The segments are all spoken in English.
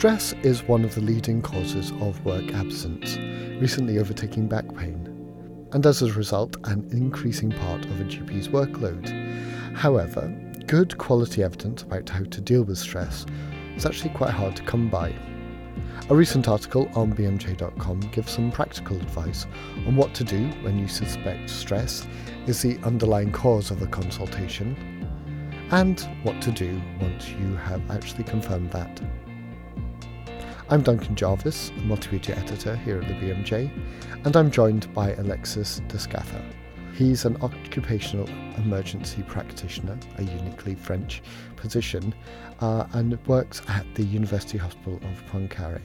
Stress is one of the leading causes of work absence, recently overtaking back pain, and as a result, an increasing part of a GP's workload. However, good quality evidence about how to deal with stress is actually quite hard to come by. A recent article on BMJ.com gives some practical advice on what to do when you suspect stress is the underlying cause of a consultation, and what to do once you have actually confirmed that. I'm Duncan Jarvis, multimedia editor here at the BMJ, and I'm joined by Alexis Descatha. He's an occupational emergency practitioner, a uniquely French position, uh, and works at the University Hospital of Poincaré.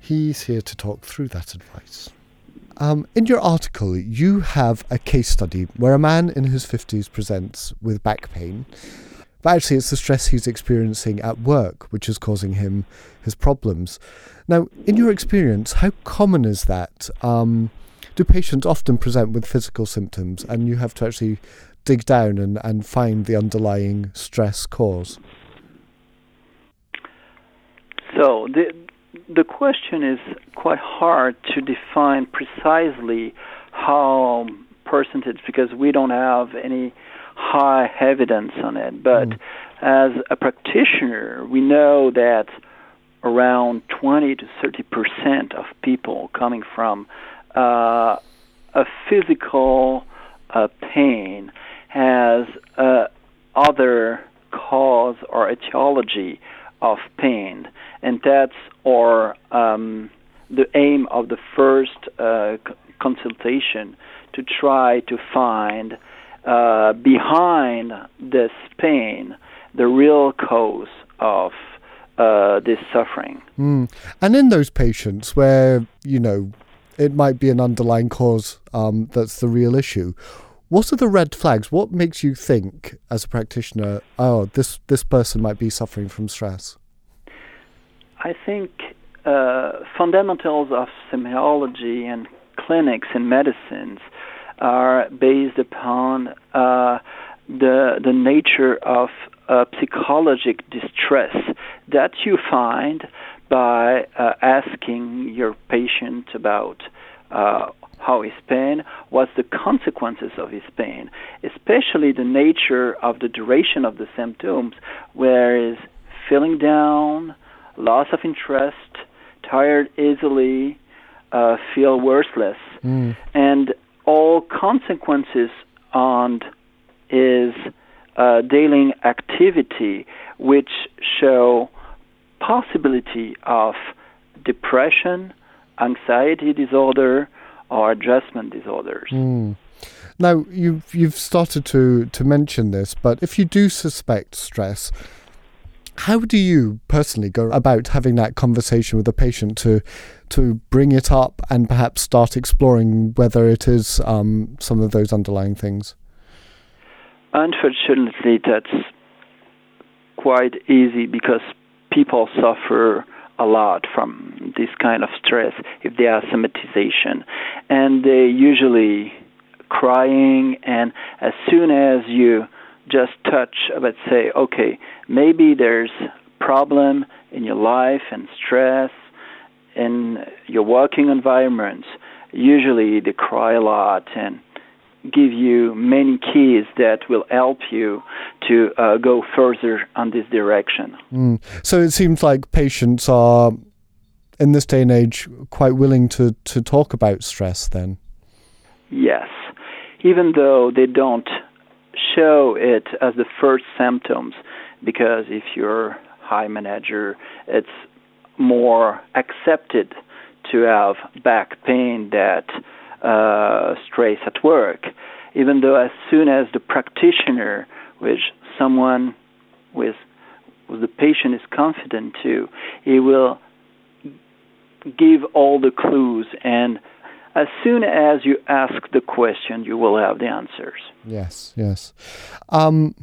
He's here to talk through that advice. Um, in your article, you have a case study where a man in his 50s presents with back pain, but actually it's the stress he's experiencing at work which is causing him his problems. Now, in your experience, how common is that? Um, do patients often present with physical symptoms and you have to actually dig down and, and find the underlying stress cause? So, the, the question is quite hard to define precisely how percentage because we don't have any high evidence on it. But mm. as a practitioner, we know that around 20 to 30 percent of people coming from uh, a physical uh, pain has uh, other cause or etiology of pain, and that's or um, the aim of the first uh, consultation to try to find uh, behind this pain the real cause of uh, this suffering. Mm. And in those patients where you know it might be an underlying cause um, that's the real issue. What are the red flags? What makes you think, as a practitioner, oh, this this person might be suffering from stress? I think uh, fundamentals of semiology and clinics and medicines are based upon uh, the the nature of uh, psychologic distress that you find by uh, asking your patient about uh, how his pain, what's the consequences of his pain, especially the nature of the duration of the symptoms, where is feeling down, loss of interest, tired easily, uh, feel worthless, mm. and all consequences on his uh, daily activity, which show possibility of depression, anxiety disorder, or adjustment disorders. Mm. Now you've you've started to to mention this, but if you do suspect stress, how do you personally go about having that conversation with a patient to to bring it up and perhaps start exploring whether it is um, some of those underlying things? Unfortunately, that's quite easy because people suffer a lot from this kind of stress if they are somatization and they usually crying and as soon as you just touch let's say okay maybe there's problem in your life and stress in your working environment usually they cry a lot and give you many keys that will help you to uh, go further on this direction. Mm. So it seems like patients are, in this day and age, quite willing to, to talk about stress then. Yes, even though they don't show it as the first symptoms, because if you're high manager, it's more accepted to have back pain that uh, stress at work, even though as soon as the practitioner, which someone with, with the patient is confident to, he will give all the clues and as soon as you ask the question, you will have the answers. Yes, yes. Um,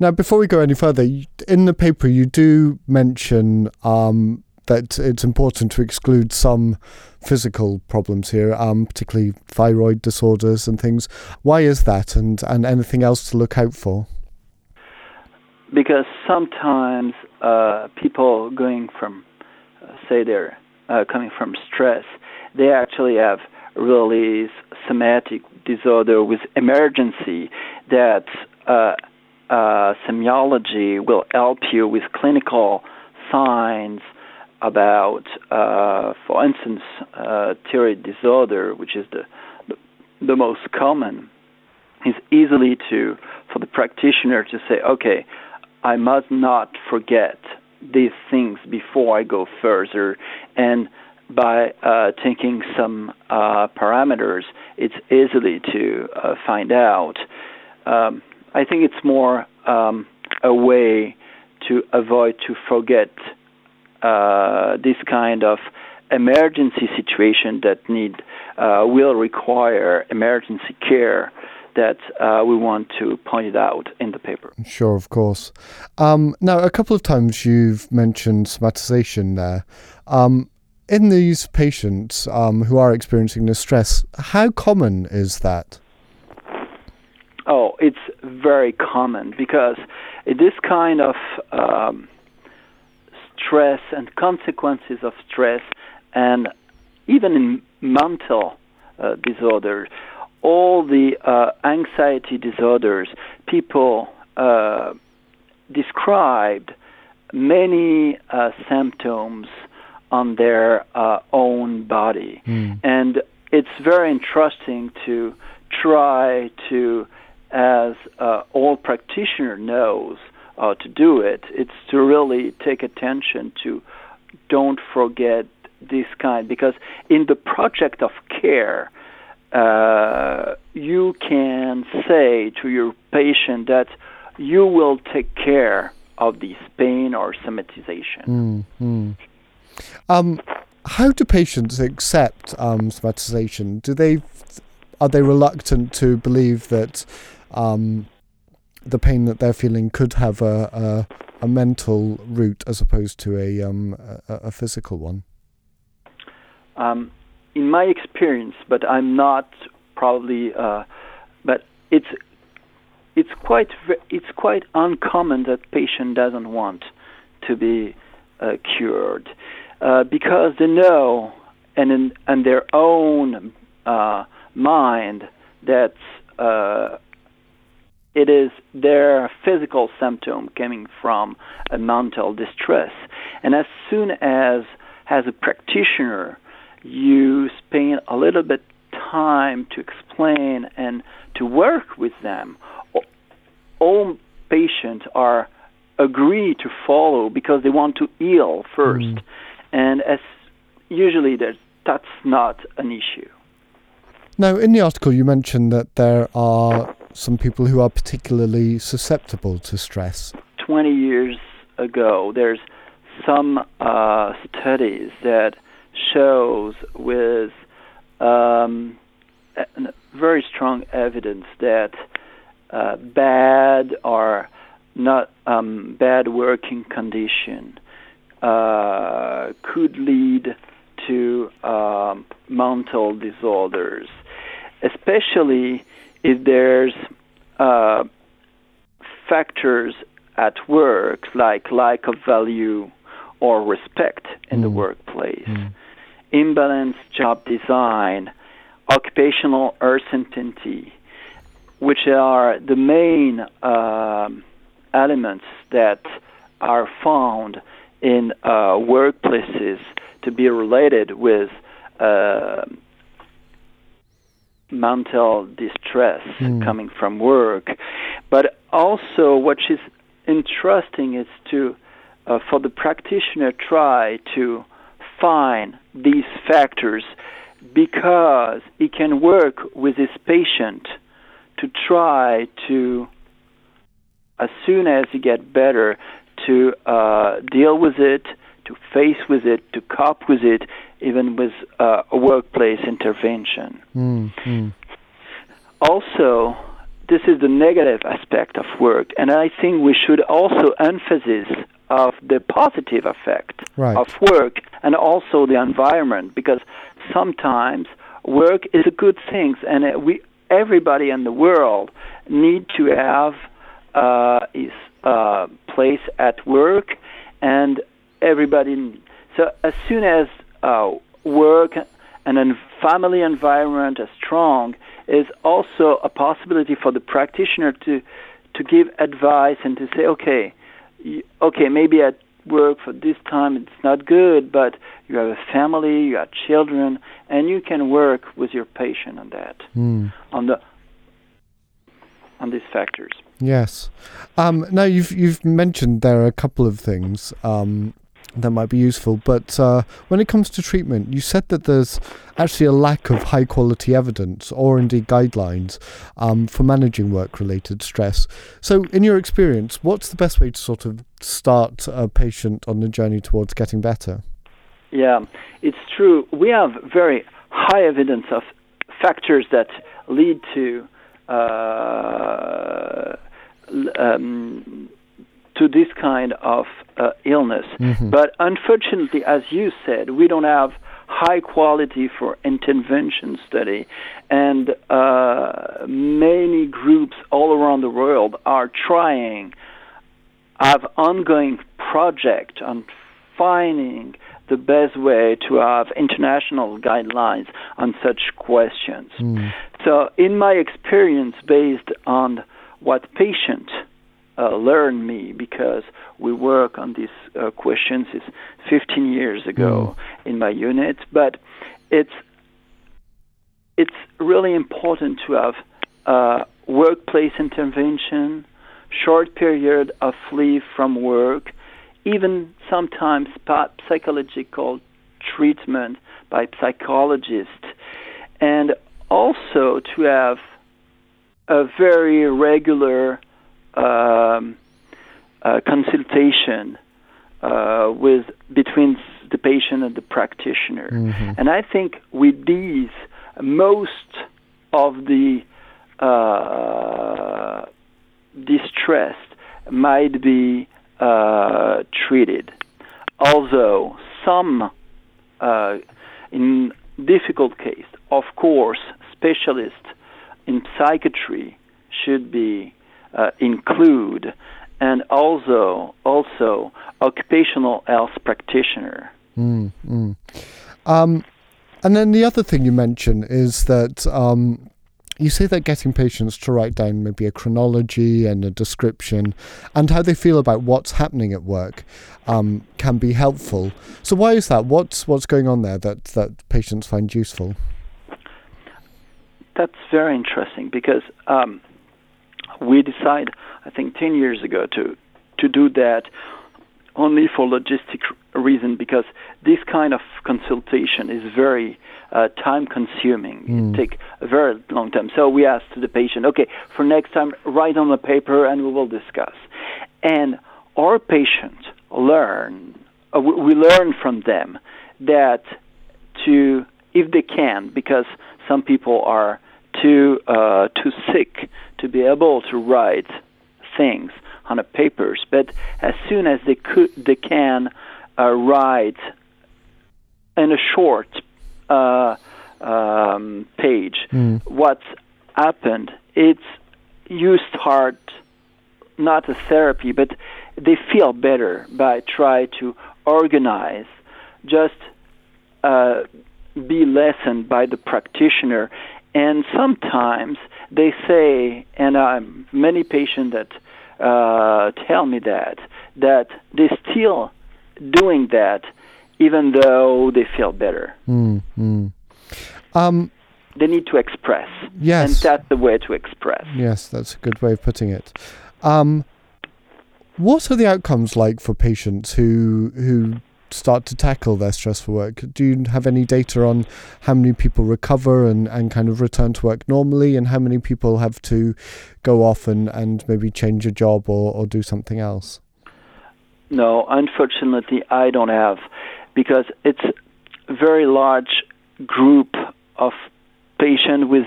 now, before we go any further, in the paper you do mention um, that it's important to exclude some physical problems here, um, particularly thyroid disorders and things. Why is that, and, and anything else to look out for? because sometimes uh, people going from, uh, say, they're uh, coming from stress, they actually have really somatic disorder with emergency that uh, uh, semiology will help you with clinical signs about, uh, for instance, uh, thyroid disorder, which is the, the, the most common, is easily to for the practitioner to say, okay, I must not forget these things before I go further, and by uh, taking some uh, parameters, it's easily to uh, find out. Um, I think it's more um, a way to avoid to forget uh, this kind of emergency situation that need uh, will require emergency care that uh, we want to point it out in the paper. Sure, of course. Um, now, a couple of times you've mentioned somatization there. Um, in these patients um, who are experiencing the stress, how common is that? Oh, it's very common because this kind of um, stress and consequences of stress, and even in mental uh, disorders, all the uh, anxiety disorders, people uh, described many uh, symptoms on their uh, own body. Mm. And it's very interesting to try to, as uh, all practitioner knows, uh, to do it, it's to really take attention to don't forget this kind because in the project of care, uh, you can say to your patient that you will take care of this pain or somatization. Mm-hmm. Um, how do patients accept um, somatization? Do they are they reluctant to believe that um, the pain that they're feeling could have a, a, a mental root as opposed to a um, a, a, physical one? Um, in my experience, but I'm not probably, uh, but it's it's quite it's quite uncommon that patient doesn't want to be uh, cured uh, because they know and in, and their own uh, mind that uh, it is their physical symptom coming from a mental distress, and as soon as as a practitioner you spend a little bit time to explain and to work with them, all patients are agree to follow because they want to heal first, mm. And as usually that's not an issue. Now, in the article, you mentioned that there are some people who are particularly susceptible to stress. 20 years ago, there's some uh, studies that shows with um, very strong evidence that uh, bad or not um, bad working condition uh, could lead to um, mental disorders, especially if there's uh, factors at work like lack of value or respect in mm. the workplace. Mm imbalanced job design, occupational uncertainty, which are the main uh, elements that are found in uh, workplaces to be related with uh, mental distress mm. coming from work. But also, what is interesting is to, uh, for the practitioner, try to find these factors because he can work with his patient to try to, as soon as he get better, to uh, deal with it, to face with it, to cope with it, even with uh, a workplace intervention. Mm-hmm. Also, this is the negative aspect of work, and I think we should also emphasize of the positive effect right. of work and also the environment because sometimes work is a good thing and we everybody in the world need to have uh, his uh, place at work, and everybody. So as soon as uh, work and a family environment is strong, is also a possibility for the practitioner to to give advice and to say, okay, okay, maybe at work for this time it's not good, but you have a family, you have children, and you can work with your patient on that, mm. on the on these factors. Yes. Um, now you've you've mentioned there are a couple of things um, that might be useful. But uh, when it comes to treatment, you said that there's actually a lack of high quality evidence or indeed guidelines um, for managing work related stress. So, in your experience, what's the best way to sort of start a patient on the journey towards getting better? Yeah, it's true. We have very high evidence of factors that lead to um, to this kind of uh, illness. Mm-hmm. But unfortunately, as you said, we don't have high quality for intervention study, and uh, many groups all around the world are trying, have ongoing project on finding the best way to have international guidelines on such questions. Mm. So, in my experience, based on what patient uh, learn me because we work on these uh, questions is 15 years ago mm. in my unit but it's it's really important to have uh, workplace intervention short period of leave from work even sometimes psychological treatment by psychologists and also to have a very regular um, uh, consultation uh, with between the patient and the practitioner. Mm-hmm. And I think with these, most of the uh, distress might be uh, treated. Although some, uh, in difficult case, of course, specialists in psychiatry should be uh, include, and also also occupational health practitioner. Mm, mm. Um, and then the other thing you mention is that um, you say that getting patients to write down maybe a chronology and a description and how they feel about what's happening at work um, can be helpful. So why is that? What's what's going on there that that patients find useful? That's very interesting because um, we decided, I think, 10 years ago to to do that only for logistic reason because this kind of consultation is very uh, time consuming. Mm. It take a very long time. So we asked the patient, okay, for next time, write on the paper and we will discuss. And our patients learn, uh, we learn from them that to, if they can, because some people are too uh, too sick to be able to write things on the papers, but as soon as they could, they can uh, write in a short uh, um, page mm. what's happened. It's you start not a therapy, but they feel better by try to organize, just uh, be listened by the practitioner and sometimes they say, and uh, many patients that uh, tell me that, that they're still doing that even though they feel better. Mm, Um, they need to express. Yes. And that's the way to express. Yes, that's a good way of putting it. Um, what are the outcomes like for patients who who start to tackle their stressful work? Do you have any data on how many people recover and, and kind of return to work normally, and how many people have to go off and, and maybe change a job or, or do something else? No, unfortunately, I don't have because it's a very large group of patients with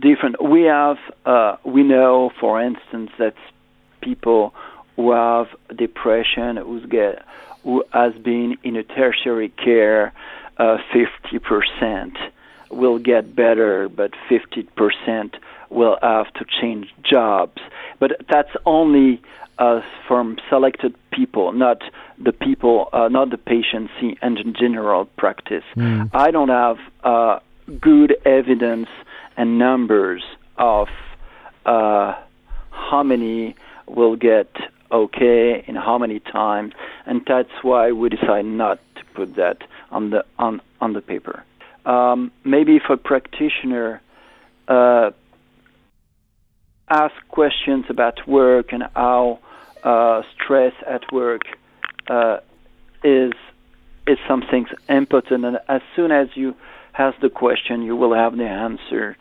different. We have, uh, we know, for instance, that people who have depression, who get who has been in a tertiary care, uh, 50% will get better, but 50% will have to change jobs. But that's only uh, from selected people, not the people, uh, not the patients in general practice. Mm. I don't have uh, good evidence and numbers of uh, how many will get okay in how many times, and that's why we decide not to put that on the on on the paper. Um, maybe a practitioner uh, ask questions about work and how uh, stress at work uh, is is something important, and as soon as you ask the question, you will have the answer.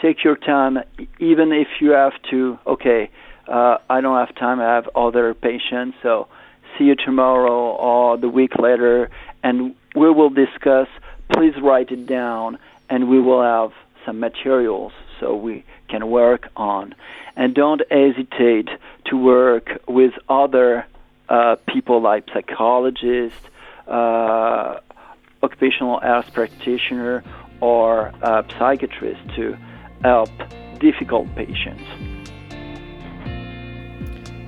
Take your time, even if you have to. Okay, uh, I don't have time. I have other patients, so see you tomorrow or the week later, and we will discuss. Please write it down, and we will have some materials so we can work on. And don't hesitate to work with other uh, people like psychologists, uh, occupational health practitioner, or uh, psychiatrist to help difficult patients.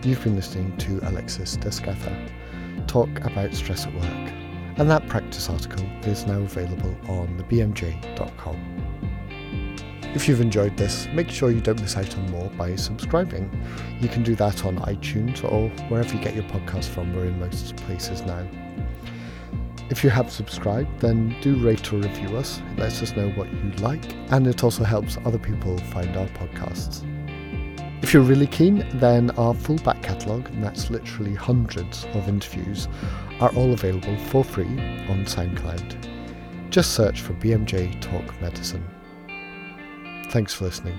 You've been listening to Alexis Descatha talk about stress at work, and that practice article is now available on thebmj.com. If you've enjoyed this, make sure you don't miss out on more by subscribing. You can do that on iTunes or wherever you get your podcast from. We're in most places now. If you have subscribed, then do rate or review us. It lets us know what you like, and it also helps other people find our podcasts. If you're really keen, then our full back catalogue, and that's literally hundreds of interviews, are all available for free on SoundCloud. Just search for BMJ Talk Medicine. Thanks for listening.